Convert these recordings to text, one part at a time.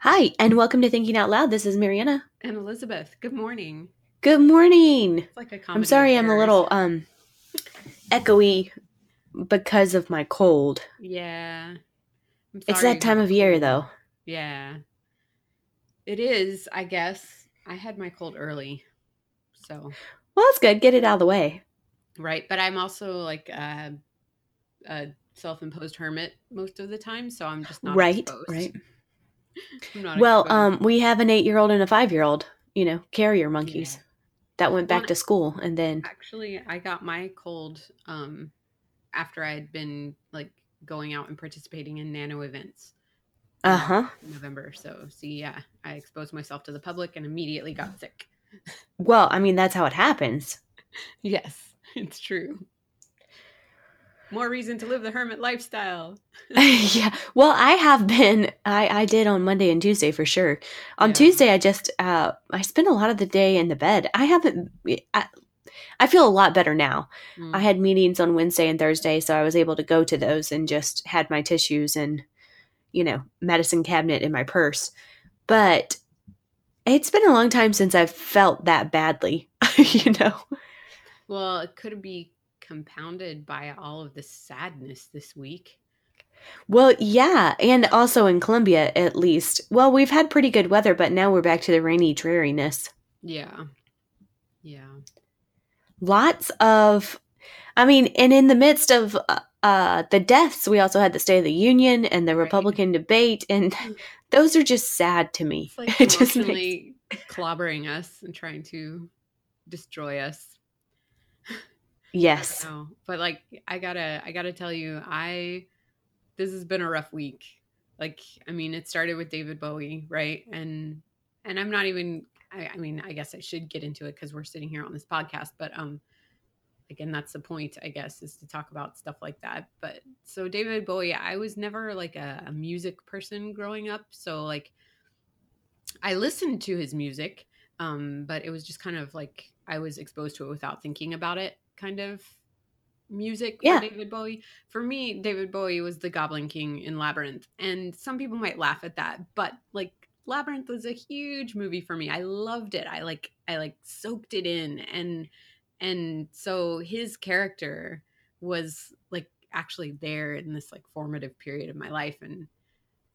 Hi, and welcome to Thinking Out Loud. This is Merianna. And Elisabeth, good morning. Good morning. It's like a I'm sorry I'm a little um echoey because of my cold. Yeah. I'm It's that time of year cold. though. Yeah. It is, I guess. I had my cold early. So, Well, that's good. Get it out of the way. right. But I'm also like a, a self imposed hermit most of the time. So I'm just not right, exposed. right. Well, um we have an 8-year-old and a 5-year-old, you know, carrier monkeys Yeah. that went back Well, to school and then Actually, I got my cold um, after I had been like going out and participating in nano events. um, uh-huh. November. So, see, yeah, I exposed myself to the public and immediately got sick. Well, I mean that's how it happens. Yes, it's true. More reason to live the hermit lifestyle. yeah. Well, I have been. I I did on Monday and Tuesday for sure. On Yeah. Tuesday, I just uh I spent a lot of the day in the bed. I haven't. I, I feel a lot better now. Mm. I had meetings on Wednesday and Thursday, so I was able to go to those and just had my tissues and you know medicine cabinet in my purse. But it's been a long time since I've felt that badly. you know. Well, it could be compounded by all of the sadness this week. Well, yeah, and also in Columbia, at least. Well, we've had pretty good weather, but now we're back to the rainy dreariness. Yeah. Yeah. Lots of, I mean, and in the midst of uh, uh, the deaths, we also had the State of the Union and the Right. Republican debate, and those are just sad to me. It's like It just makes- clobbering us and trying to destroy us. Yes. But like I gotta I gotta tell you, I this has been a rough week. Like, I mean, it started with David Bowie, right? And and I'm not even I, I mean, I guess I should get into it because we're sitting here on this podcast, but um again, that's the point, I guess, is to talk about stuff like that. But so David Bowie, I was never like a, a music person growing up. So like I listened to his music, um, but it was just kind of like I was exposed to it without thinking about it, kind of music Yeah. for David Bowie. For me, David Bowie was the Goblin King in Labyrinth, and some people might laugh at that, but like Labyrinth was a huge movie for me. I loved it. I like I like soaked it in, and and so his character was like actually there in this like formative period of my life, and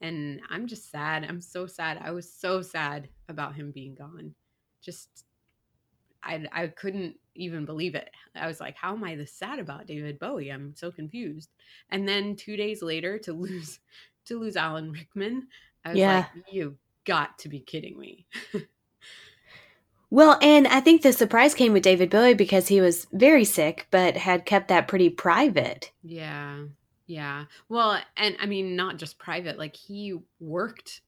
and I'm just sad. I'm so sad. I was so sad about him being gone. Just I I couldn't even believe it. I was like, how am I this sad about David Bowie? I'm so confused. And then 2 days later to lose to lose Alan Rickman, I was Yeah. like, you got to be kidding me. Well, and I think the surprise came with David Bowie because he was very sick, but had kept that pretty private. Yeah. Yeah. Well, and I mean, not just private, like he worked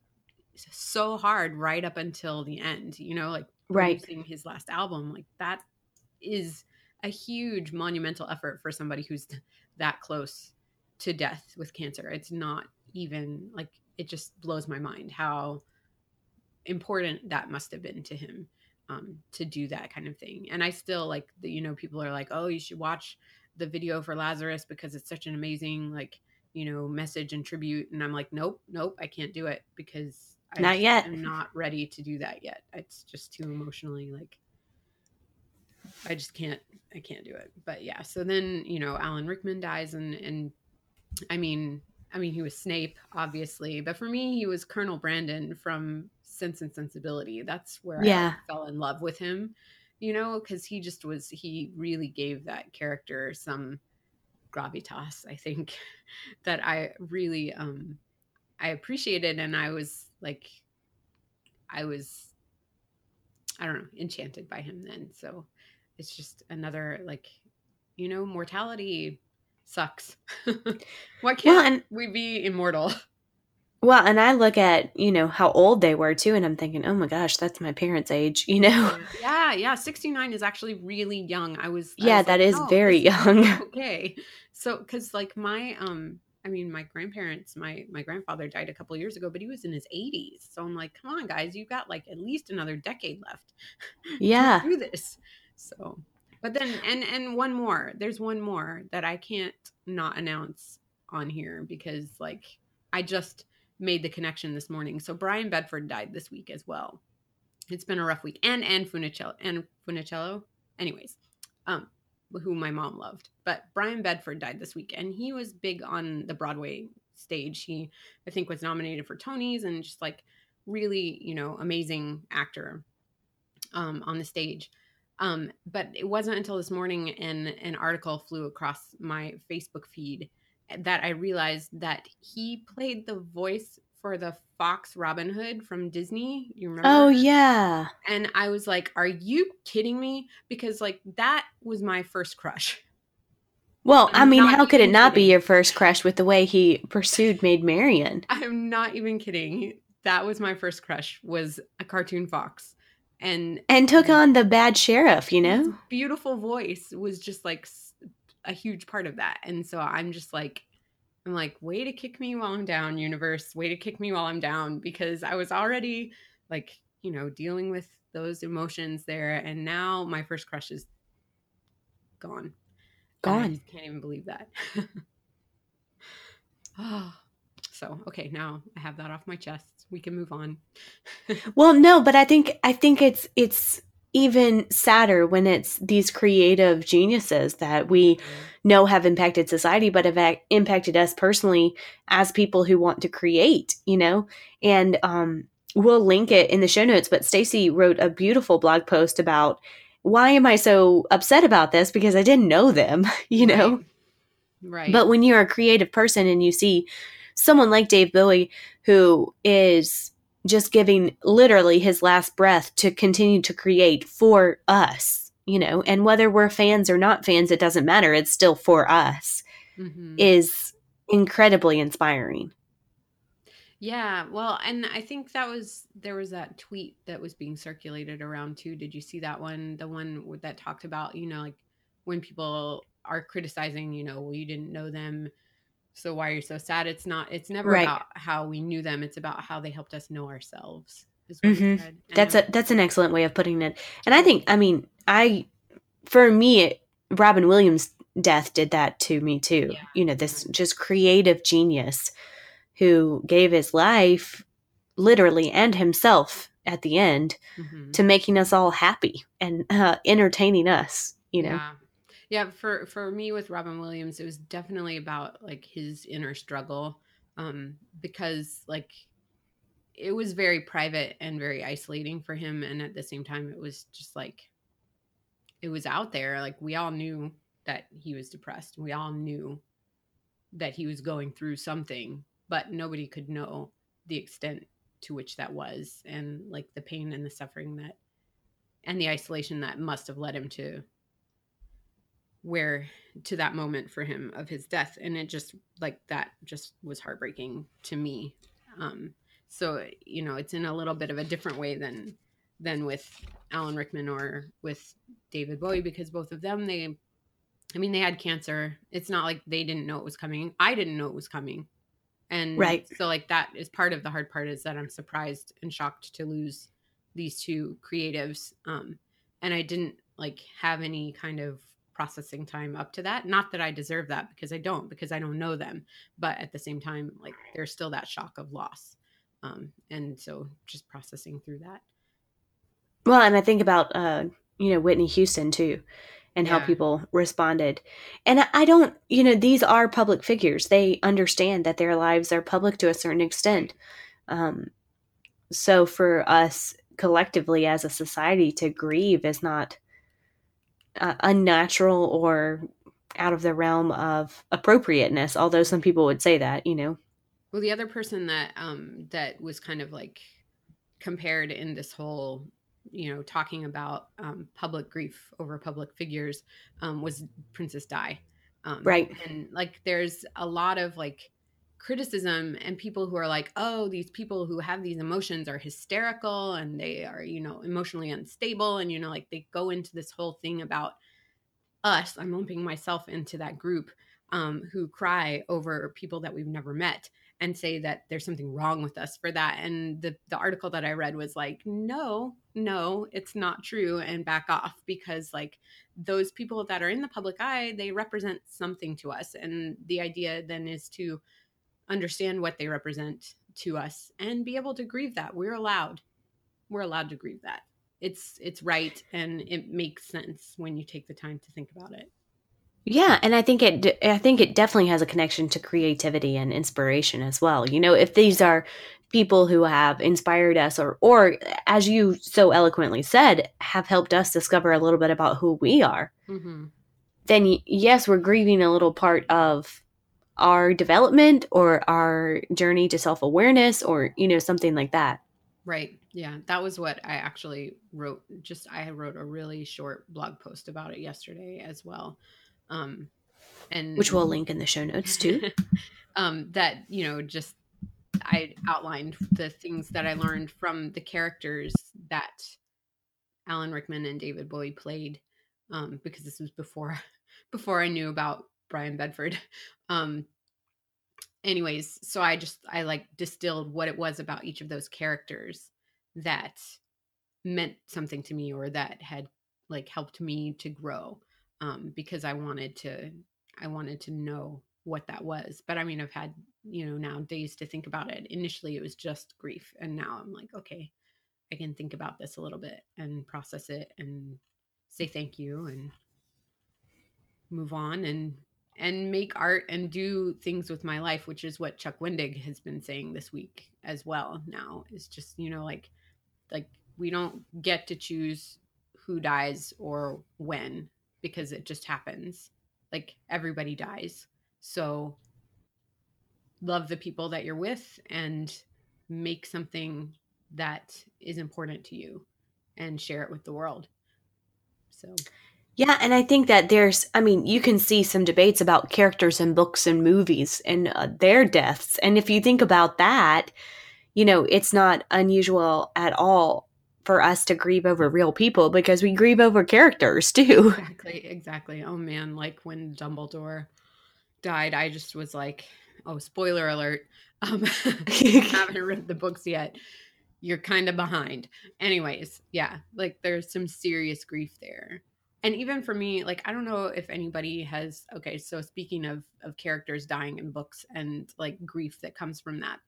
so hard right up until the end, you know, like Right. producing his last album. Like that is a huge monumental effort for somebody who's that close to death with cancer. It's not even like it just blows my mind how important that must have been to him um, to do that kind of thing. And I still like the, you know, people are like, oh, you should watch the video for Lazarus because it's such an amazing, like, you know, message and tribute. And I'm like, nope, nope, I can't do it because I Not yet. am not ready to do that yet. It's just too emotionally like I just can't I can't do it. But yeah, so then, you know, Alan Rickman dies and and I mean I mean he was Snape, obviously, but for me he was Colonel Brandon from Sense and Sensibility. That's where Yeah. I fell in love with him, you know, because he just was he really gave that character some gravitas, I think, that I really um I appreciated and I was like I was I don't know, enchanted by him then. So it's just another like you know, mortality sucks. Why can't Well, and we be immortal? well, and I look at, you know, how old they were too and I'm thinking, "Oh my gosh, that's my parents' age," you know. yeah, yeah. 69 is actually really young. I was I Yeah, was that like, is "No, very young." Okay. So cuz like my um I mean my grandparents, my my grandfather died a couple of years ago, but he was in his 80s. So I'm like, "Come on guys, you've got like at least another decade left." to Yeah. do this. So, but then and and one more. There's one more that I can't not announce on here because like I just made the connection this morning. So Brian Bedford died this week as well. It's been a rough week, and and Funicello and Funicello. Anyways, um, who my mom loved, but Brian Bedford died this week, and he was big on the Broadway stage. He, I think, was nominated for Tonys and just like really, you know, amazing actor um, on the stage. Um, but it wasn't until this morning and an article flew across my Facebook feed that I realized that he played the voice for the Fox Robin Hood from Disney. You remember? Oh yeah. And I was like, "Are you kidding me?" Because like that was my first crush. Well, I'm i mean, how could it not kidding. be your first crush with the way he pursued Maid Marian? I'm not even kidding. That was my first crush. Was a cartoon fox and and took on the bad sheriff you know beautiful voice was just like a huge part of that and so i'm just like i'm like way to kick me while i'm down universe. Way to kick me while i'm down because i was already like you know dealing with those emotions there and now my first crush is gone. Gone. I can't even believe that. Oh so okay now i have that off my chest. We can move on. well, no, but I think I think it's it's even sadder when it's these creative geniuses that we mm-hmm. know have impacted society but have impacted us personally as people who want to create you know and um, we'll link it in the show notes but stacy wrote a beautiful blog post about why am i so upset about this because i didn't know them you know right. right but when you're a creative person and you see someone like Dave Bowie who is just giving literally his last breath to continue to create for us, you know, and whether we're fans or not fans, it doesn't matter. It's still for us, mm-hmm. is incredibly inspiring. Yeah, well, and I think that was there was that tweet that was being circulated around too. Did you see that one? The one that talked about, you know, like when people are criticizing, you know, well, you didn't know them so why are you so sad it's not it's never right. about how we knew them it's about how they helped us know ourselves mm-hmm. that's a that's an excellent way of putting it and i think i mean i for me robin williams death did that to me too yeah. you know this just creative genius who gave his life literally and himself at the end mm-hmm. to making us all happy and uh, entertaining us you know yeah yeah for for me with robin williams it was definitely about like his inner struggle um because like it was very private and very isolating for him and at the same time it was just like it was out there like we all knew that he was depressed we all knew that he was going through something but nobody could know the extent to which that was and like the pain and the suffering that and the isolation that must have led him to where to that moment for him of his death and it just like that just was heartbreaking to me. Um so you know it's in a little bit of a different way than than with alan rickman or with david bowie because both of them they i mean they had cancer. It's not like they didn't know it was coming. I didn't know it was coming. And right. so like that is part of the hard part is that i'm surprised and shocked to lose these two creatives. Um and i didn't like have any kind of processing time up to that. Not that I deserve that because I don't, because I don't know them. But at the same time, like there's still that shock of loss. Um, and so just processing through that. Well, and I think about, uh, you know, Whitney Houston too, and yeah. how people responded. And I don't, you know, these are public figures. They understand that their lives are public to a certain extent. Um, so for us collectively as a society to grieve is not uh, unnatural or out of the realm of appropriateness although some people would say that you know? Well the other person that um that was kind of like compared in this whole you know talking about um, public grief over public figures um, was princess di. Um, right. and like there's a lot of like criticism and people who are like oh these people who have these emotions are hysterical and they are you know emotionally unstable and you know like they go into this whole thing about us i'm lumping myself into that group um, who cry over people that we've never met and say that there's something wrong with us for that. And the, the article that i read was like no no it's not true and back off because like those people that are in the public eye they represent something to us. And the idea then is to understand what they represent to us and be able to grieve that. We're allowed. We're allowed to grieve that. It's it's right and it makes sense when you take the time to think about it. Yeah, and I think it I think it definitely has a connection to creativity and inspiration as well. You know, if these are people who have inspired us or or as you so eloquently said, have helped us discover a little bit about who we are. Mm-hmm. Then yes, we're grieving a little part of our development or our journey to self-awareness or you know something like that. Right. Yeah, that was what I actually wrote. Just I wrote a really short blog post about it yesterday as well. Um, and which we'll link in the show notes too. um, that you know, just I outlined the things that I learned from the characters that Alan Rickman and David Bowie played, um, because this was before before I knew about Brian Bedford. Um, anyways, so I just I like distilled what it was about each of those characters that meant something to me or that had like helped me to grow um because I wanted to I wanted to know what that was. But I mean, I've had, you know, now days to think about it. Initially it was just grief and now I'm like, okay, I can think about this a little bit and process it and say thank you and move on and and make art and do things with my life, which is what Chuck Wendig has been saying this week as well. Now is just, you know, like, like we don't get to choose who dies or when because it just happens. Like everybody dies. So love the people that you're with and make something that is important to you and share it with the world. So yeah, and I think that there's, I mean, you can see some debates about characters in books and movies and uh, their deaths. And if you think about that, you know, it's not unusual at all for us to grieve over real people because we grieve over characters too. Exactly, exactly. Oh man, like when Dumbledore died, I just was like, oh, spoiler alert. Um, haven't read the books yet. You're kind of behind. Anyways, yeah, like there's some serious grief there and even for me like i don't know if anybody has okay so speaking of of characters dying in books and like grief that comes from that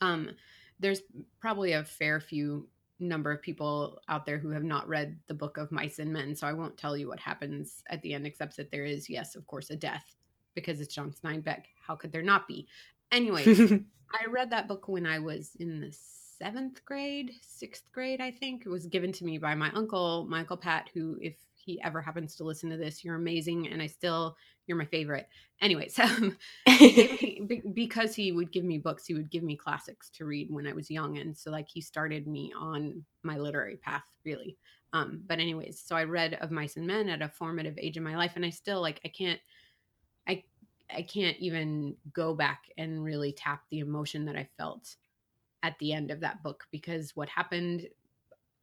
um there's probably a fair few number of people out there who have not read the book of mice and men so i won't tell you what happens at the end except that there is yes of course a death because it's john steinbeck. How could there not be? Anyway i read that book when i was in the seventh grade sixth grade i think. It was given to me by my uncle michael pat who if he ever happens to listen to this, you're amazing, and I still you're my favorite. Anyways, um, because he would give me books, he would give me classics to read when I was young, and so like he started me on my literary path, really. Um, but anyways, so I read of Mice and Men at a formative age in my life, and I still like I can't, I I can't even go back and really tap the emotion that I felt at the end of that book because what happened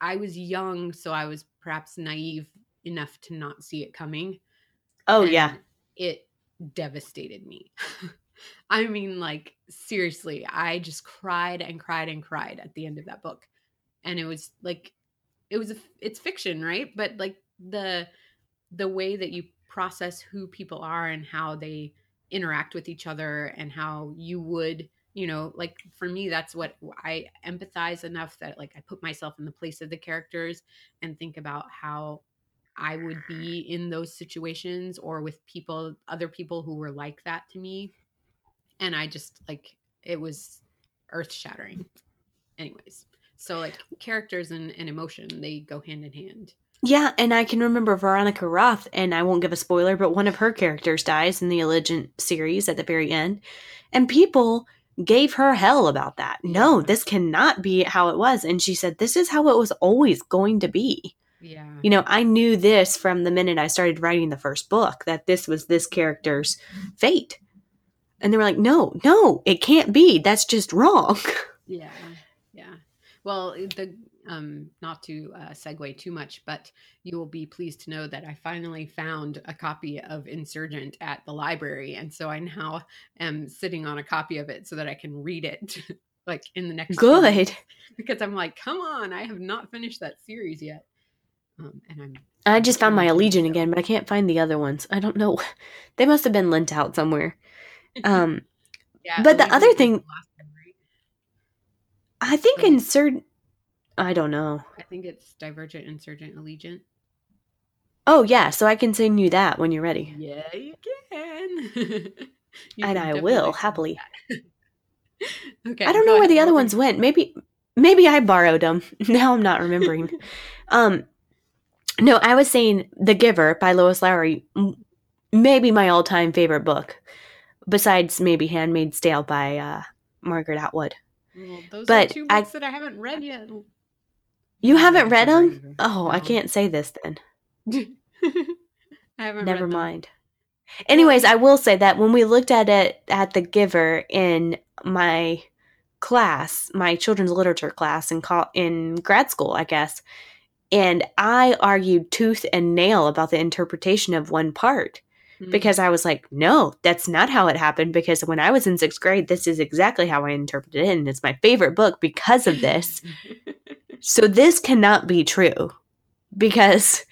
I was young, so I was perhaps naive enough to not see it coming. Oh, and yeah. It devastated me. I mean, like, seriously, I just cried and cried and cried at the end of that book. And it was like, it was, a, it's fiction, right? But like the, the way that you process who people are and how they interact with each other and how you would you know like for me that's what i empathize enough that like i put myself in the place of the characters and think about how I would be in those situations or with people, other people who were like that to me. And I just like it was earth shattering. Anyways, so like characters and, and emotion, they go hand in hand. Yeah, and I can remember Veronica Roth, and I won't give a spoiler, but one of her characters dies in the Allegiant series at the very end. And people gave her hell about that. No, this cannot be how it was. And she said, This is how it was always going to be. Yeah. You know, I knew this from the minute I started writing the first book that this was this character's fate. And they were like, no, no, it can't be. That's just wrong. Yeah. Yeah. Well, the um, not to uh, segue too much, but you will be pleased to know that I finally found a copy of Insurgent at the library. And so I now am sitting on a copy of it so that I can read it like in the next good because I'm like, come on, I have not finished that series yet. Um, and I'm. I just found my Allegiant again, but I can't find the other ones. I don't know. They must have been lent out somewhere. Um, yeah, but the other thing. I think Insurgent. I don't know. I think it's Divergent, Insurgent, Allegiant. Oh yeah, so I can send you that when you're ready. Yeah, you can. You and can I will happily. okay. I don't know where ahead. the other ones went. Maybe maybe I borrowed them. Now I'm not remembering. um no, I was saying The Giver by Lois Lowry maybe my all-time favorite book besides maybe Handmaid's Tale by uh Margaret Atwood. Well, those but are two I- books that I haven't read yet. You haven't read them? either. Oh, I can't say this then. I haven't Never read them. mind. Anyways, I will say that when we looked at it at The Giver in my class, my children's literature class in col- in grad school, I guess, and I argued tooth and nail about the interpretation of one part Mhm. because I was like, no, that's not how it happened. Because when I was in sixth grade, this is exactly how I interpreted it, and it's my favorite book because of this. So this cannot be true because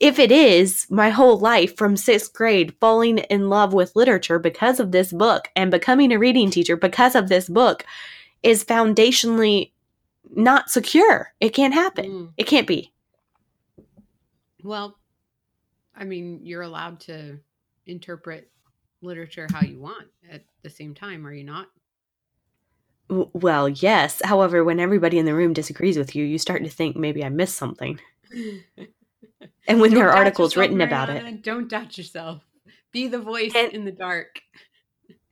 if it is, my whole life from sixth grade falling in love with literature because of this book and becoming a reading teacher because of this book is foundationally not secure. It can't happen. Mm. It can't be. Well, I mean, you're allowed to interpret literature how you want at the same time, are you not? Well, yes. However, when everybody in the room disagrees with you, you start to think maybe I missed something. And when there are articles written about it, Don't doubt yourself. Be the voice And- in the dark.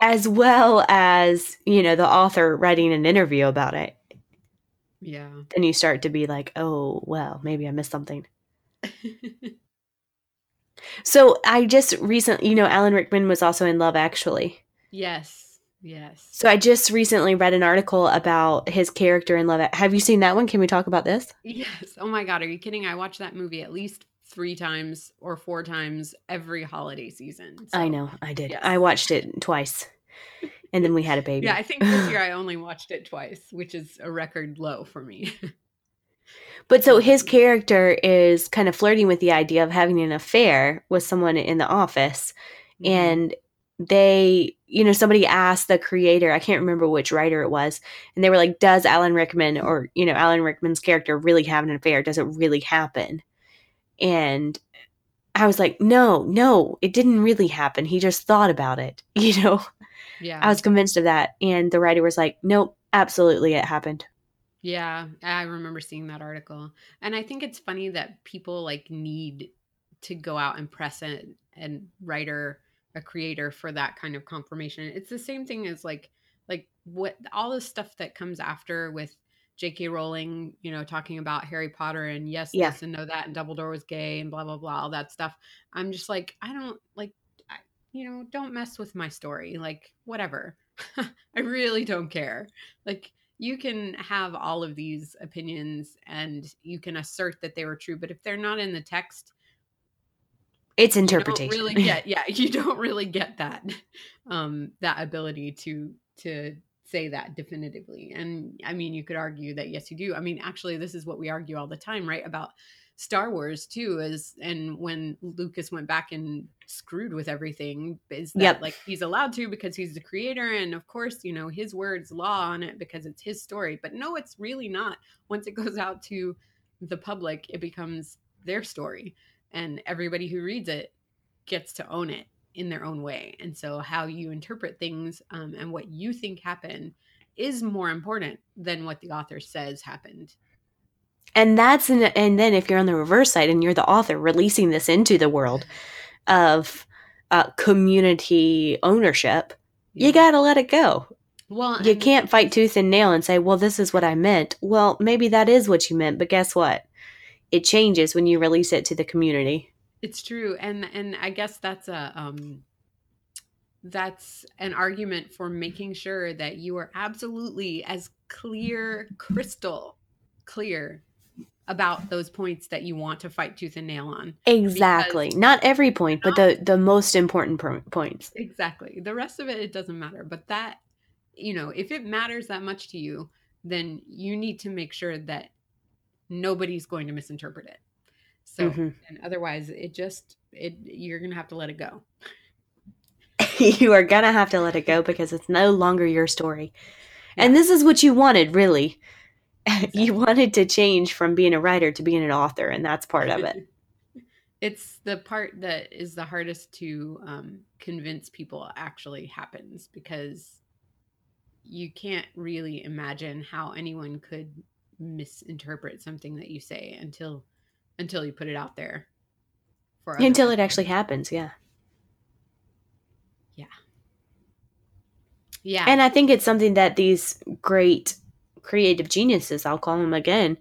as well as, you know, the author writing an interview about it, Yeah. then you start to be like, oh, well, maybe I missed something. So I just recently, you know, Alan Rickman was also in Love Actually. yes. Yes. So I just recently read an article about his character in Love. Have you seen that one? Can we talk about this? Yes. Oh my God. Are you kidding? I watched that movie at least three times or four times every holiday season. I know, I did. yes. I watched it twice, and then we had a baby. Yeah, I think this year I only watched it twice, which is a record low for me. But so his character is kind of flirting with the idea of having an affair with someone in the office. Mm-hmm. And they, you know, somebody asked the creator, I can't remember which writer it was, and they were like, Does Alan Rickman or, you know, Alan Rickman's character really have an affair? Does it really happen? And I was like, No, no, it didn't really happen. He just thought about it. You know, yeah. I was convinced of that. And the writer was like, Nope, absolutely it happened. Yeah, I remember seeing that article. And I think it's funny that people like need to go out and press a, a writer, a creator for that kind of confirmation. It's the same thing as like like what all the stuff that comes after with J.K. Rowling, you know, talking about Harry Potter and yes, Yeah. this and no that and Dumbledore was gay and blah blah blah, all that stuff. I'm just like, I don't like, I, you know, don't mess with my story. Like whatever, I really don't care. Like you can have all of these opinions and you can assert that they were true, but if they're not in the text, It's interpretation. really get yeah, you don't really get that um that ability to to say that definitively. And I mean, you could argue that yes, you do. I mean, actually, this is what we argue all the time, right? About Star Wars too, is and when Lucas went back and screwed with everything, is that Yep. like he's allowed to because he's the creator, and of course, you know, his words law on it because it's his story. But no, it's really not. Once it goes out to the public, it becomes their story, and everybody who reads it gets to own it in their own way. And so, how you interpret things um, and what you think happened is more important than what the author says happened. And that's an, and then if you're on the reverse side and you're the author releasing this into the world of uh, community ownership you gotta let it go. Well, you and can't fight tooth and nail and say well this is what i meant. Well maybe that is what you meant but guess what? It changes when you release it to the community. It's true, and and I guess that's a um, that's an argument for making sure that you are absolutely as clear, crystal clear about those points that you want to fight tooth and nail on. exactly not every point but the the most important po- points Exactly. The rest of it, it doesn't matter. But that, you know, if it matters that much to you, then you need to make sure that nobody's going to misinterpret it. So, Mhm. and otherwise, it just, it you're gonna have to let it go. you are gonna have to let it go because it's no longer your story and this is what you wanted really you wanted to change from being a writer to being an author, and that's part of it. it's the part that is the hardest to um, convince people actually happens because you can't really imagine how anyone could misinterpret something that you say until until you put it out there for until people. it actually happens yeah yeah yeah and i think it's something that these great creative geniuses i'll call them again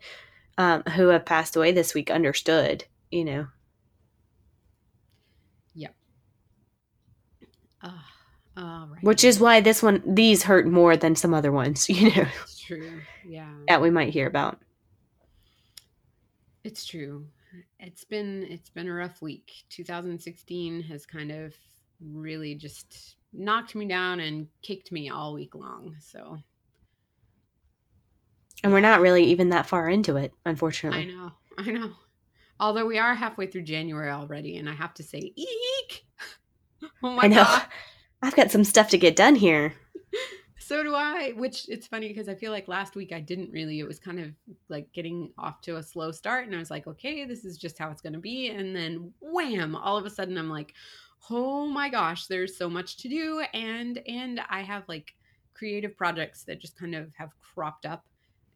um, who have passed away this week understood you know. Yep. Uh, right. which is why this one these hurt more than some other ones you know. It's true yeah. That we might hear about. It's true. It's been it's been a rough week. 2016 has kind of really just knocked me down and kicked me all week long so and we're not really even that far into it unfortunately i know i know although we are halfway through january already and i have to say eek oh my I know. god i've got some stuff to get done here so do I. Which it's funny because I feel like last week I didn't really. It was kind of like getting off to a slow start, and I was like, okay, this is just how it's going to be. And then wham! All of a sudden, I'm like, oh my gosh, there's so much to do, and and I have like creative projects that just kind of have cropped up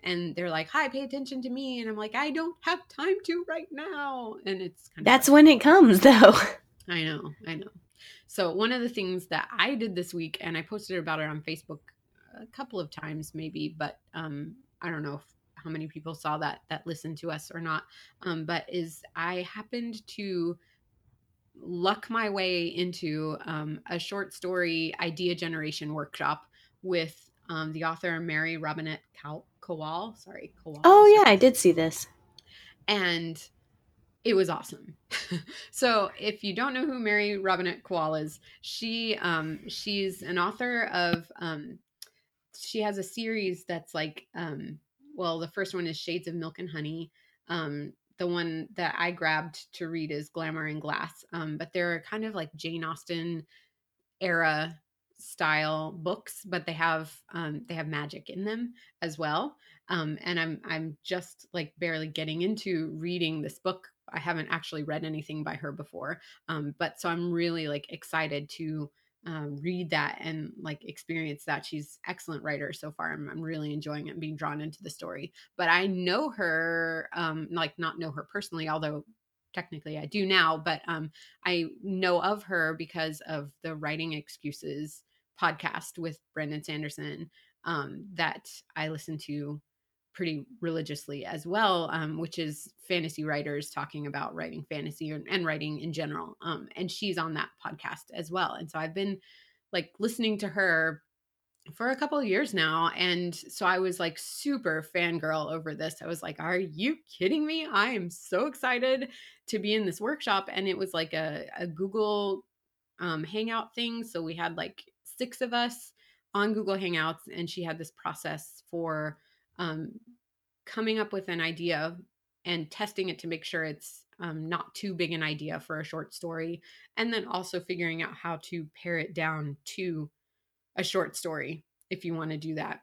and they're like, "Hi, pay attention to me," and I'm like, "I don't have time to right now," and it's kind of that's when it comes, though. I know, I know. So one of the things that I did this week, and I posted about it on Facebook a couple of times maybe, but um, I don't know if, how many people saw that that listened to us or not. Um, but is I happened to luck my way into um, a short story idea generation workshop with um, the author Mary Robinette Kowal. Sorry, Kowal. Oh yeah, I did see this, and it was awesome. so if you don't know who Mary Robinette Kowal is, she um, she's an author of um, she has a series that's like um well the first one is shades of milk and honey um the one that i grabbed to read is glamour and glass um but they're kind of like jane austen era style books but they have um they have magic in them as well um and i'm i'm just like barely getting into reading this book i haven't actually read anything by her before um but so i'm really like excited to um, read that and like experience that. She's excellent writer so far. I'm, I'm, really enjoying it and being drawn into the story. But I know her, um, like not know her personally, although technically I do now. But um, I know of her because of the Writing Excuses podcast with Brandon Sanderson um, that I listen to pretty religiously as well, um, which is fantasy writers talking about writing fantasy and, and writing in general. Um, and she's on that podcast as well. And so I've been like listening to her for a couple of years now. And so I was like super fangirl over this. I was like, are you kidding me? I am so excited to be in this workshop. And it was like a, a Google um, Hangout thing. So we had like six of us on Google Hangouts, and she had this process for um, coming up with an idea and testing it to make sure it's um, not too big an idea for a short story and then also figuring out how to pare it down to a short story if you want to do that.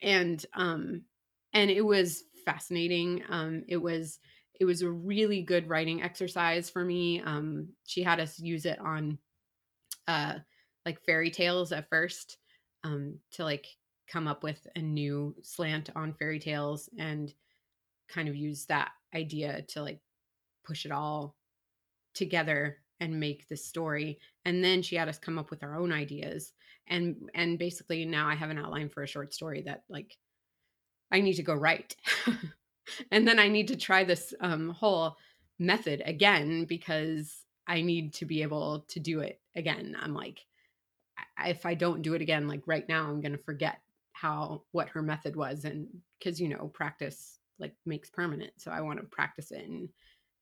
And um and it was fascinating um it was it was a really good writing exercise for me um she had us use it on uh like fairy tales at first um to like come up with a new slant on fairy tales and kind of use that idea to like push it all together and make this story. And then she had us come up with our own ideas. And and basically now i have an outline for a short story that like i need to go write. And then i need to try this um, whole method again because i need to be able to do it again. I'm like if i don't do it again like right now i'm going to forget how what her method was and because you know practice like makes permanent so i want to practice it and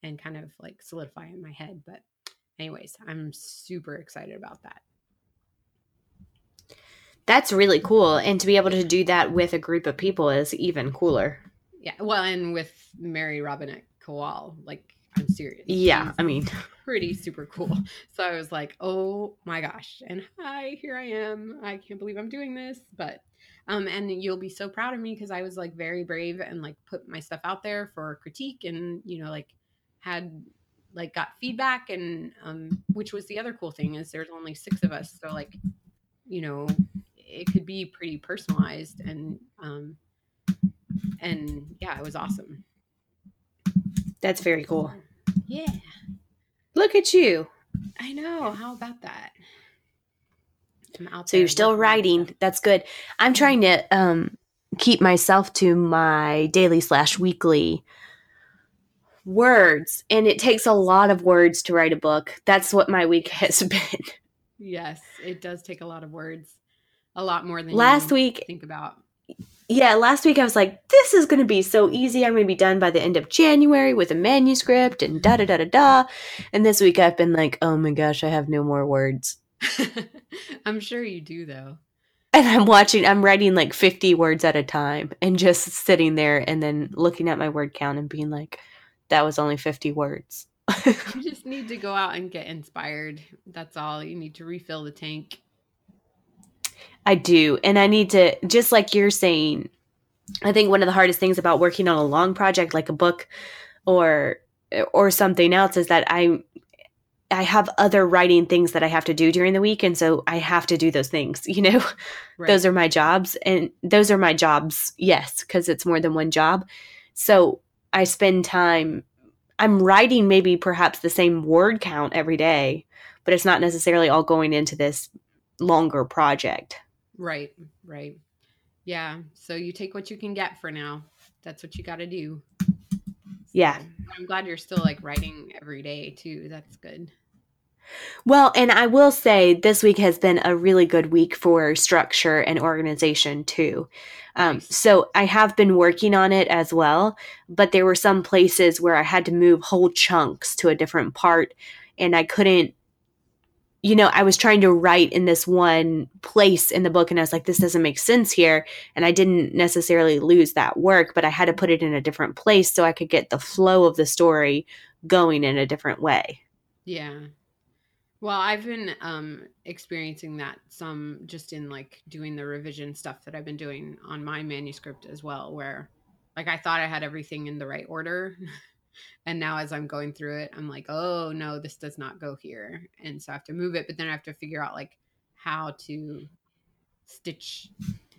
and kind of like solidify in my head but anyways i'm super excited about that. That's really cool and to be able to do that with a group of people is even cooler. Yeah well and with mary robinette kowal like I'm serious. Yeah, She's I mean, pretty super cool. So I was like, oh my gosh. And hi, here I am. I can't believe I'm doing this. But um, and you'll be so proud of me because I was like very brave and like put my stuff out there for critique and you know, like had like got feedback and um which was the other cool thing is there's only six of us. So like, you know, it could be pretty personalized and um and yeah, it was awesome. that's very cool. Yeah. Look at you. I know. How about that? So you're still writing. That's good. I'm trying to um keep myself to my daily slash weekly words, and it takes a lot of words to write a book. That's what my week has been. Yes, it does take a lot of words, a lot more than Last week, think about. Yeah, last week I was like, this is going to be so easy. I'm going to be done by the end of January with a manuscript and da da da da da. And this week I've been like, oh my gosh, I have no more words. I'm sure you do, though. And I'm watching, I'm writing like 50 words at a time and just sitting there and then looking at my word count and being like, that was only 50 words. You just need to go out and get inspired. That's all. You need to refill the tank. I do. And I need to, just like you're saying, I think one of the hardest things about working on a long project like a book or or something else is that I I have other writing things that I have to do during the week and so I have to do those things, you know. Right. Those are my jobs and those are my jobs. Yes, cuz it's more than one job. So I spend time I'm writing maybe perhaps the same word count every day, but it's not necessarily all going into this longer project. Right. Right. Yeah. So you take what you can get for now. That's what you got to do. Yeah. So, I'm glad you're still like writing every day too. That's good. Well, and I will say this week has been a really good week for structure and organization too. Um, Nice. So I have been working on it as well, but there were some places where I had to move whole chunks to a different part, and I couldn't. You know, I was trying to write in this one place in the book, and I was like, this doesn't make sense here. And I didn't necessarily lose that work, but I had to put it in a different place so I could get the flow of the story going in a different way. Yeah. Well, I've been um experiencing that some just in like doing the revision stuff that I've been doing on my manuscript as well where like I thought I had everything in the right order and now as I'm going through it I'm like, "Oh, no, this does not go here." And so I have to move it, but then I have to figure out like how to stitch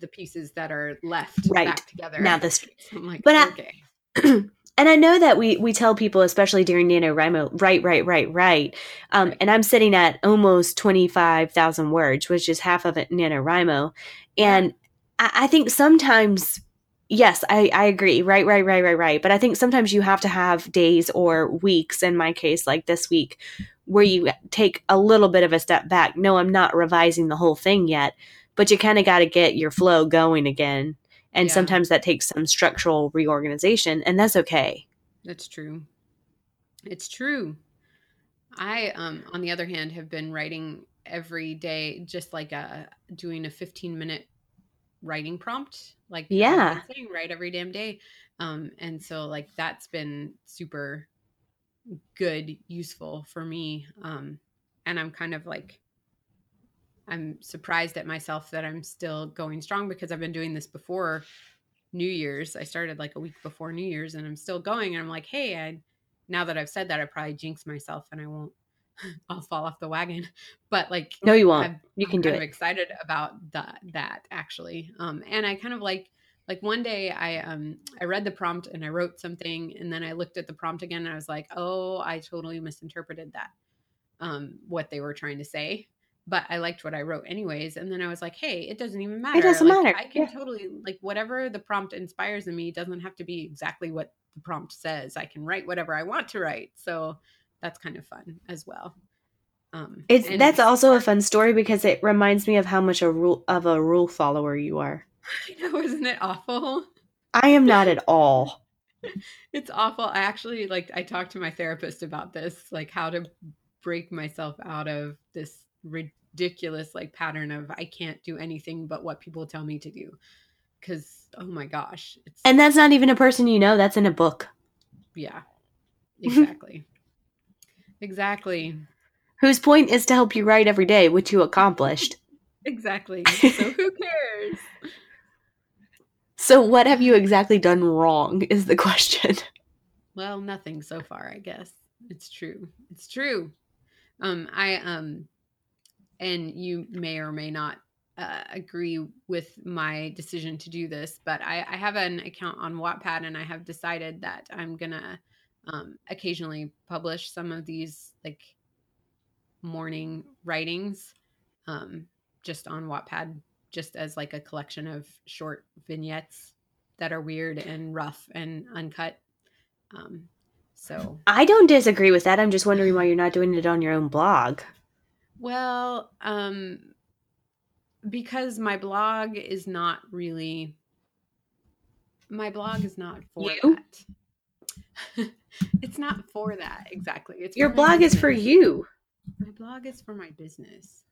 the pieces that are left Right. back together. Now this So I'm like, But I- okay. and I know that we we tell people, especially during NaNoWriMo, right, right, right, right. Um, Right. And I'm sitting at almost twenty five thousand words, which is half of it NaNoWriMo. And I, I think sometimes, yes, I, I agree, right, right, right, right, right. But I think sometimes you have to have days or weeks, in my case, like this week, where you take a little bit of a step back. No, I'm not revising the whole thing yet, but you kind of got to get your flow going again. And Yeah. sometimes that takes some structural reorganization, and that's okay. That's true. It's true. I, um, on the other hand, have been writing every day, just like a doing a 15 minute writing prompt. Like, Yeah. saying, write every damn day. Um, and so, like, that's been super good, useful for me. Um, and I'm kind of like, I'm surprised at myself that I'm still going strong because I've been doing this before New Year's. I started like a week before New Year's and I'm still going. And I'm like, hey, I now that I've said that, I probably jinx myself and I won't I'll fall off the wagon. But like No, you won't. I've- you I'm can do kind of it. excited about that that actually. Um and I kind of like like one day I um I read the prompt and I wrote something and then I looked at the prompt again and I was like, "Oh, I totally misinterpreted that." Um what they were trying to say. But I liked what I wrote anyways and then I was like, "Hey, it doesn't even matter. It doesn't Like, matter. I can Yeah. totally like whatever the prompt inspires in me doesn't have to be exactly what the prompt says. I can write whatever I want to write." So that's kind of fun as well. Um It's and that's also a fun story because it reminds me of how much a rule of a rule follower you are. I know, isn't it awful? I am not at all. It's awful. I actually like I talked to my therapist about this, like how to break myself out of this ridiculous like pattern of I can't do anything but what people tell me to do. Cuz oh my gosh, it's And that's not even a person you know, that's in a book. yeah. Exactly. Exactly. Whose point is to help you write every day, which you accomplished. Exactly. So who cares? So, what have you exactly done wrong? Is the question. Well, nothing so far, I guess. It's true. It's true. Um, I um, and you may or may not uh, agree with my decision to do this, but I, I have an account on Wattpad, and I have decided that I'm gonna um, occasionally publish some of these like morning writings, um, just on Wattpad, just as like a collection of short vignettes that are weird and rough and uncut. Um, so I don't disagree with that. I'm just wondering why you're not doing it on your own blog. Well, um, because my blog is not really my blog is not for You? that. it's not for that exactly. It's Your blog is for you. My blog is for my business.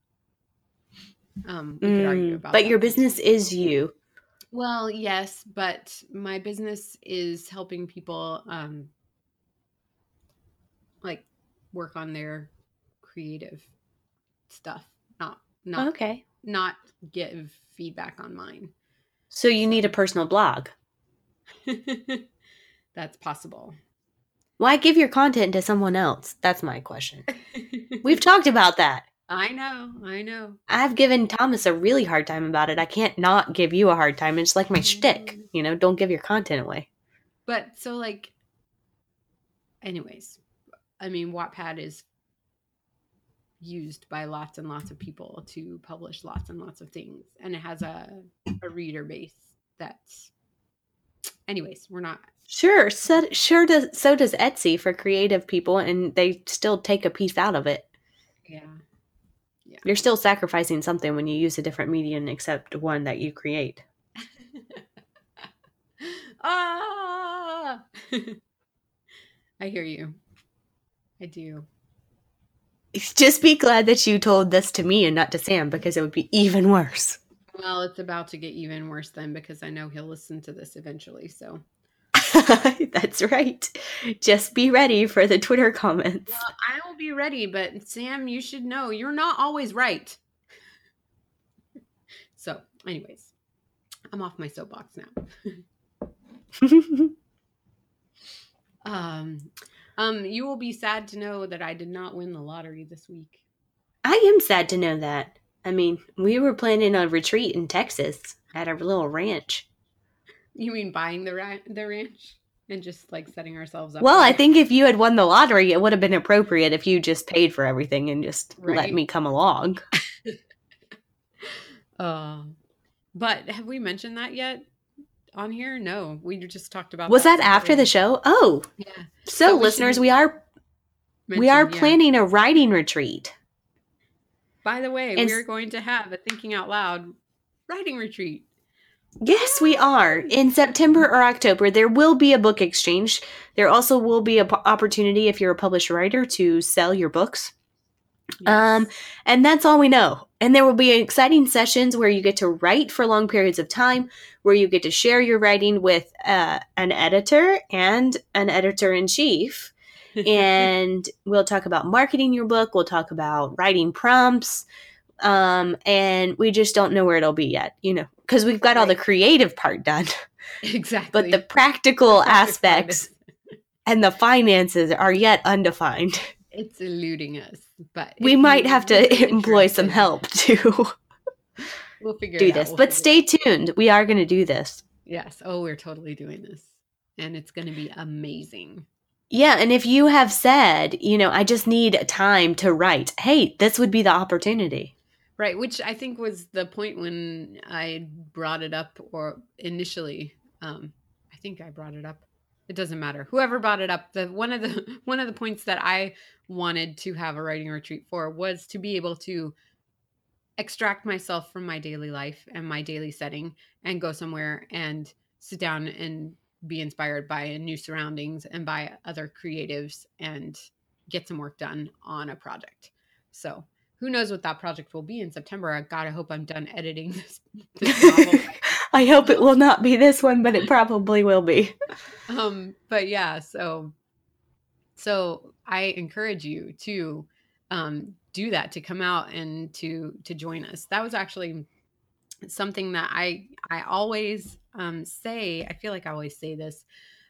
Um, we could argue Mm, about but that. your business is you. Well, yes, but my business is helping people um like work on their creative stuff, not not Okay. not give feedback on mine. So you need a personal blog. That's possible. Why give your content to someone else? That's my question. We've talked about that. I know, I know. I've given Thomas a really hard time about it. I can't not give you a hard time. It's like my shtick. Mm. You know, don't give your content away. But so like anyways, I mean Wattpad is used by lots and lots of people to publish lots and lots of things and it has a a reader base that's anyways, we're not Sure, so, sure does so does Etsy for creative people and they still take a piece out of it. yeah. You're still sacrificing something when you use a different medium except one that you create. ah! I hear you. I do. Just be glad that you told this to me and not to Sam because it would be even worse. Well, it's about to get even worse then because I know he'll listen to this eventually. So, That's right. Just be ready for the Twitter comments. well, I will be ready, but Sam, you should know you're not always right. So, anyways, I'm off my soapbox now. Um, um, you will be sad to know that I did not win the lottery this week. I am sad to know that. I mean, we were planning a retreat in Texas at our little ranch. You mean buying the ra- the ranch and just like setting ourselves up? Well, I it? think if you had won the lottery, it would have been appropriate if you just paid for everything and just let me come along. Uh, but have we mentioned that yet on here? No, we just talked about. Was that after the show? Oh, Yeah, so But we listeners, we are we are mention, yeah. planning a writing retreat. By the way, And we are going to have a thinking out loud writing retreat. Yes, we are. In September or October, there will be a book exchange. There also will be an opportunity if you're a published writer to sell your books. Um, and that's all we know. And there will be exciting sessions where you get to write for long periods of time, where you get to share your writing with uh, an editor and an editor in chief. and we'll talk about marketing your book. We'll talk about writing prompts. Um, and we just don't know where it'll be yet, you know, because we've got all the creative part done, exactly. but the practical aspects and the finances are yet undefined. it's eluding us. But we might have to employ some help to We'll figure do it out. this. We'll But stay tuned. We are going to do this. Yes. Oh, we're totally doing this. And it's going to be amazing. Yeah, and if you have said, you know, I just need time to write, hey, this would be the opportunity. Right. Which I think was the point when I brought it up or initially. Um, I think I brought it up. It doesn't matter. Whoever brought it up, the one of the one of the points that I wanted to have a writing retreat for was to be able to extract myself from my daily life and my daily setting and go somewhere and sit down and be inspired by new surroundings and by other creatives and get some work done on a project. So who knows what that project will be in September? I God, I hope I'm done editing this, this novel. I hope it will not be this one, but it probably will be. um, but yeah, so So I encourage you to um, do that, to come out and to to join us. That was actually something that I I always um, say. I feel like I always say this,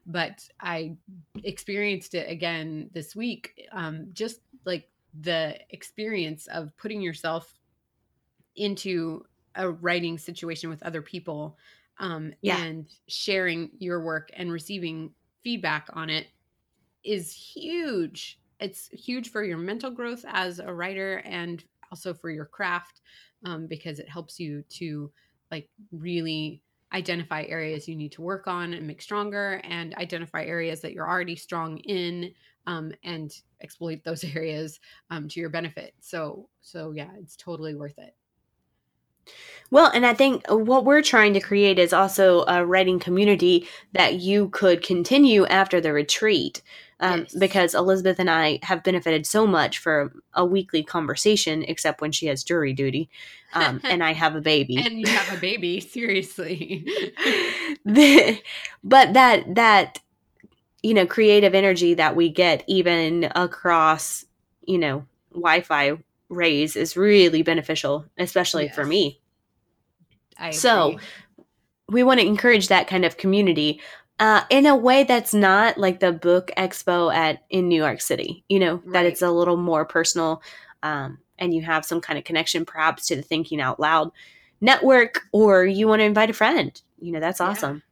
but I experienced it again this week. Um, just like the experience of putting yourself into a writing situation with other people um, yeah. and sharing your work and receiving feedback on it is huge. It's huge for your mental growth as a writer and also for your craft um, because it helps you to like really identify areas you need to work on and make stronger and identify areas that you're already strong in um, and exploit those areas um, to your benefit so so yeah it's totally worth it well, and I think what we're trying to create is also a writing community that you could continue after the retreat. Um, yes. Because Elisabeth and I have benefited so much for a weekly conversation, except when she has jury duty, um, and I have a baby. and you have a baby, seriously. but that that you know creative energy that we get even across you know Wi-Fi rays is really beneficial, especially yes. for me. I so we want to encourage that kind of community uh, in a way that's not like the book expo at in New York City. You know right. that it's a little more personal, um, and you have some kind of connection, perhaps to the Thinking Out Loud network, or you want to invite a friend. You know that's awesome.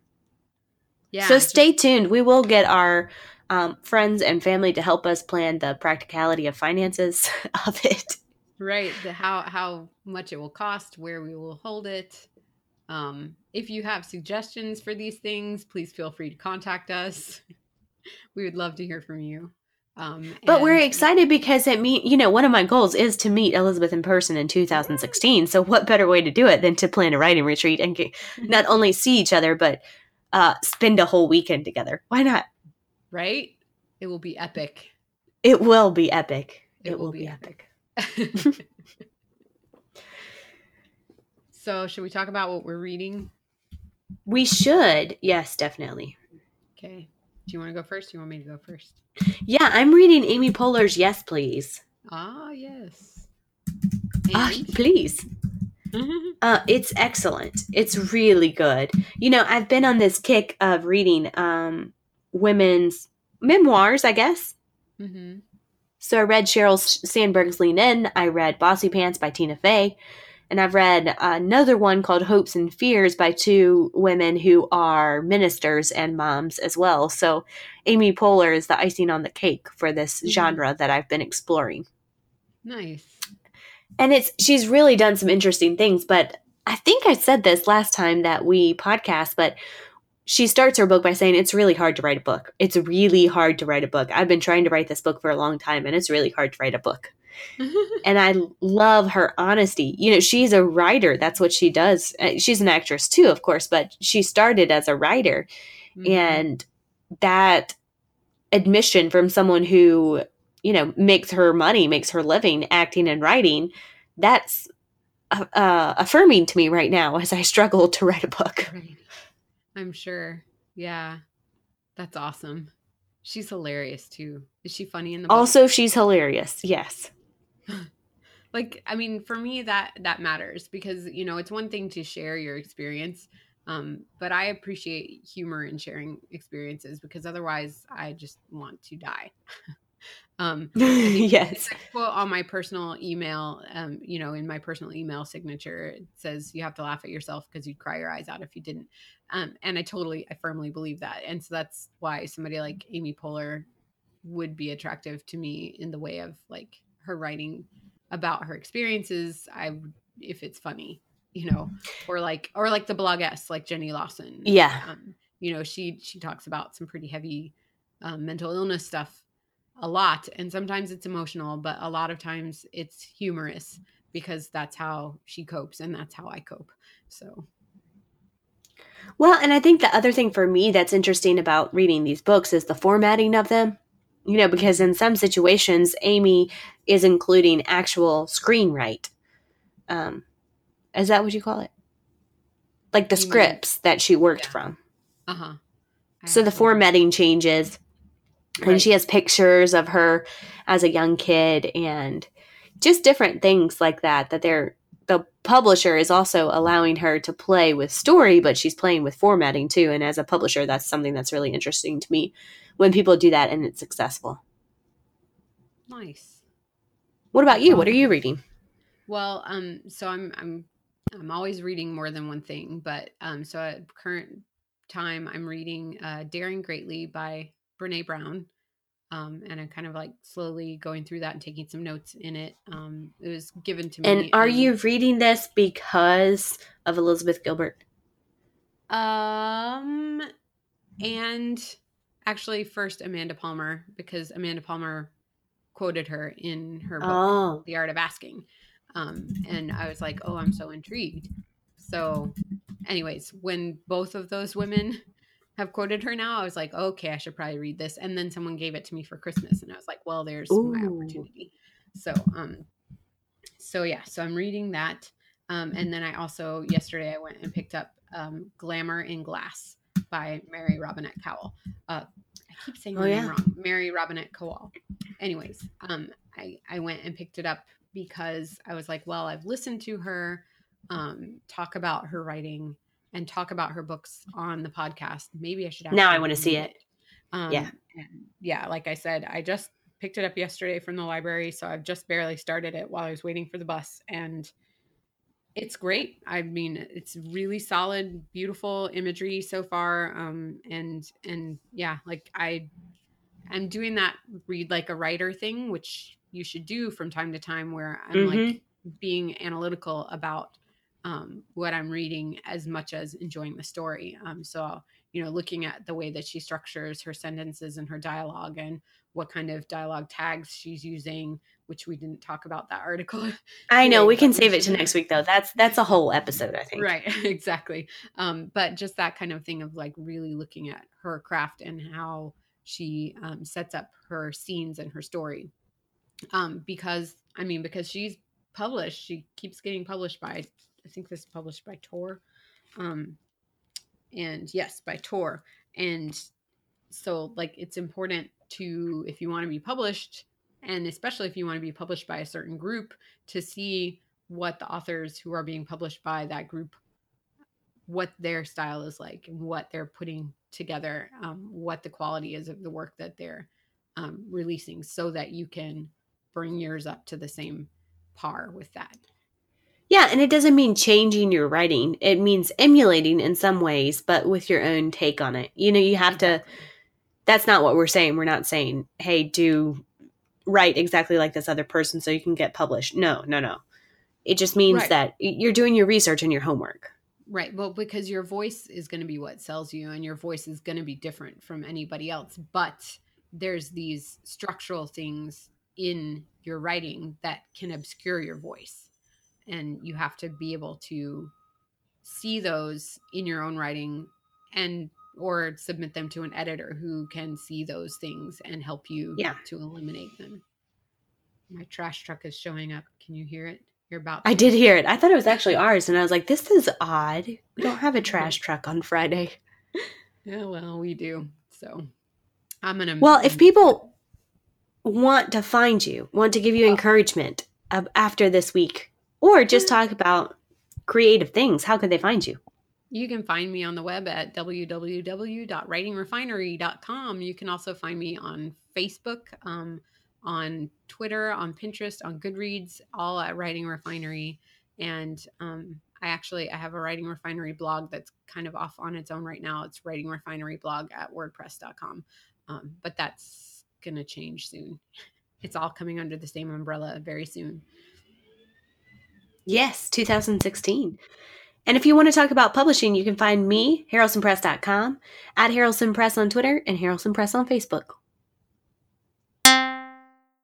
Yeah. yeah so stay tuned. We will get our um, friends and family to help us plan the practicality of finances of it. Right. The how how much it will cost, where we will hold it, um, if you have suggestions for these things, please feel free to contact us. we would love to hear from you. Um, but we're excited because it mean you know one of my goals is to meet Elisabeth in person in 2016. So what better way to do it than to plan a writing retreat and get, not only see each other but uh, spend a whole weekend together? Why not? Right? It will be epic. It will be epic. It, it will, will, be, be epic. epic. So, should we talk about what we're reading? We should. Yes, definitely. Okay. Do you want to go first? Do you want me to go first? Yeah, I'm reading Amy Poehler's Yes, Please. Ah, yes. Ah, please. uh, it's excellent. It's really good. You know, I've been on this kick of reading um, women's memoirs, I guess. Mm-hmm. So I read Sheryl Sandberg's Lean In. I read Bossy Pants by Tina Fey. And I've read another one called Hopes and Fears by two women who are ministers and moms as well. So Amy Poehler is the icing on the cake for this mm-hmm. genre that I've been exploring. Nice. And it's she's really done some interesting things, but I think I said this last time that we podcast, but she starts her book by saying it's really hard to write a book. It's really hard to write a book. I've been trying to write this book for a long time and it's really hard to write a book. and I love her honesty. You know, she's a writer. That's what she does. Uh, she's an actress too, of course, but she started as a writer. Mm-hmm. And that admission from someone who, you know, makes her money, makes her living acting and writing, that's uh, uh, affirming to me right now as I struggle to write a book. Right. I'm sure. Yeah. That's awesome. She's hilarious too. Is she funny in the book? Also, she's hilarious. Yes. like i mean for me that that matters because you know it's one thing to share your experience um, but i appreciate humor in sharing experiences because otherwise i just want to die. Um yes. Quote on my personal email um you know in my personal email signature it says you have to laugh at yourself because you'd cry your eyes out if you didn't. Um and i totally i firmly believe that and so that's why somebody like amy poehler would be attractive to me in the way of like her writing about her experiences i if it's funny you know or like or like the Bloggess like jenny lawson. Yeah. Um, you know she she talks about some pretty heavy um, mental illness stuff a lot and sometimes it's emotional but a lot of times it's humorous because that's how she copes and that's how i cope. So. Well and i think the other thing for me that's interesting about reading these books is the formatting of them you know, because in some situations, Amy is including actual screenwrite. Um, is that what you call it? Like the scripts that she worked yeah. from. Uh huh. So the formatting changes. Right. And she has pictures of her as a young kid and just different things like that that they're the publisher is also allowing her to play with story, but she's playing with formatting too. And as a publisher, that's something that's really interesting to me when people do that and it's successful. Nice. What about you? What are you reading? Well, um, so I'm I'm I'm always reading more than one thing, but um, so at current time I'm reading uh, Daring Greatly by Brene Brown. Um, and I'm kind of like slowly going through that and taking some notes in it. Um, it was given to me. And are and, you reading this because of Elizabeth Gilbert? Um, and actually, first Amanda Palmer because Amanda Palmer quoted her in her book, oh. The Art of Asking. Um, and I was like, oh, I'm so intrigued. So, anyways, when both of those women have quoted her now, I was like, okay, I should probably read this. And then someone gave it to me for Christmas, and I was like, well, there's Ooh. my opportunity. So, um, so yeah, so I'm reading that. Um, and then I also yesterday I went and picked up um, Glamour in Glass by Mary Robinette Kowal. Uh, I keep saying oh, her yeah. name wrong. Mary Robinette Kowal. Anyways, um, I I went and picked it up because I was like, well, I've listened to her um, talk about her writing and talk about her books on the podcast. Maybe I should. Now I want to see it. Um, yeah, yeah. Like I said, I just picked it up yesterday from the library, so I've just barely started it while I was waiting for the bus, and it's great. I mean, it's really solid, beautiful imagery so far, um, and and yeah, like I, I'm doing that read like a writer thing, which you should do from time to time, where I'm mm-hmm. like being analytical about um, what I'm reading as much as enjoying the story. Um, so, you know, looking at the way that she structures her sentences and her dialogue and what kind of dialogue tags she's using, which we didn't talk about that article. I know we can save it to next week though. That's that's a whole episode, I think. Right, exactly. Um, but just that kind of thing of like really looking at her craft and how she um, sets up her scenes and her story. Um, because I mean, because she's published, she keeps getting published by I think this is published by Tor. Um, and yes, by Tor. And so, like, it's important to, if you want to be published, and especially if you want to be published by a certain group, to see what the authors who are being published by that group, what their style is like, and what they're putting together, um, what the quality is of the work that they're um, releasing, so that you can bring yours up to the same par with that. Yeah, and it doesn't mean changing your writing. It means emulating in some ways, but with your own take on it. You know, you have to that's not what we're saying. We're not saying, "Hey, do write exactly like this other person so you can get published." No, no, no. It just means right. that you're doing your research and your homework. Right. Well, because your voice is going to be what sells you and your voice is going to be different from anybody else, but there's these structural things in your writing that can obscure your voice and you have to be able to see those in your own writing and or submit them to an editor who can see those things and help you yeah. to eliminate them. My trash truck is showing up. Can you hear it? You're about I did hear it. I thought it was actually ours and I was like this is odd. We don't have a trash truck on Friday. Yeah, well, we do. So I'm going to Well, if people want to find you, want to give you encouragement after this week, or just talk about creative things, how could they find you? You can find me on the web at www.writingrefinery.com. You can also find me on Facebook, um, on Twitter, on Pinterest, on Goodreads, all at Writing Refinery. And um, I actually I have a Writing Refinery blog that's kind of off on its own right now. It's Writing Refinery blog at WordPress.com. Um, but that's to change soon. It's all coming under the same umbrella very soon. Yes, 2016. And if you want to talk about publishing, you can find me, harrelsonpress.com, at Harrelson Press on Twitter, and Harrelson Press on Facebook.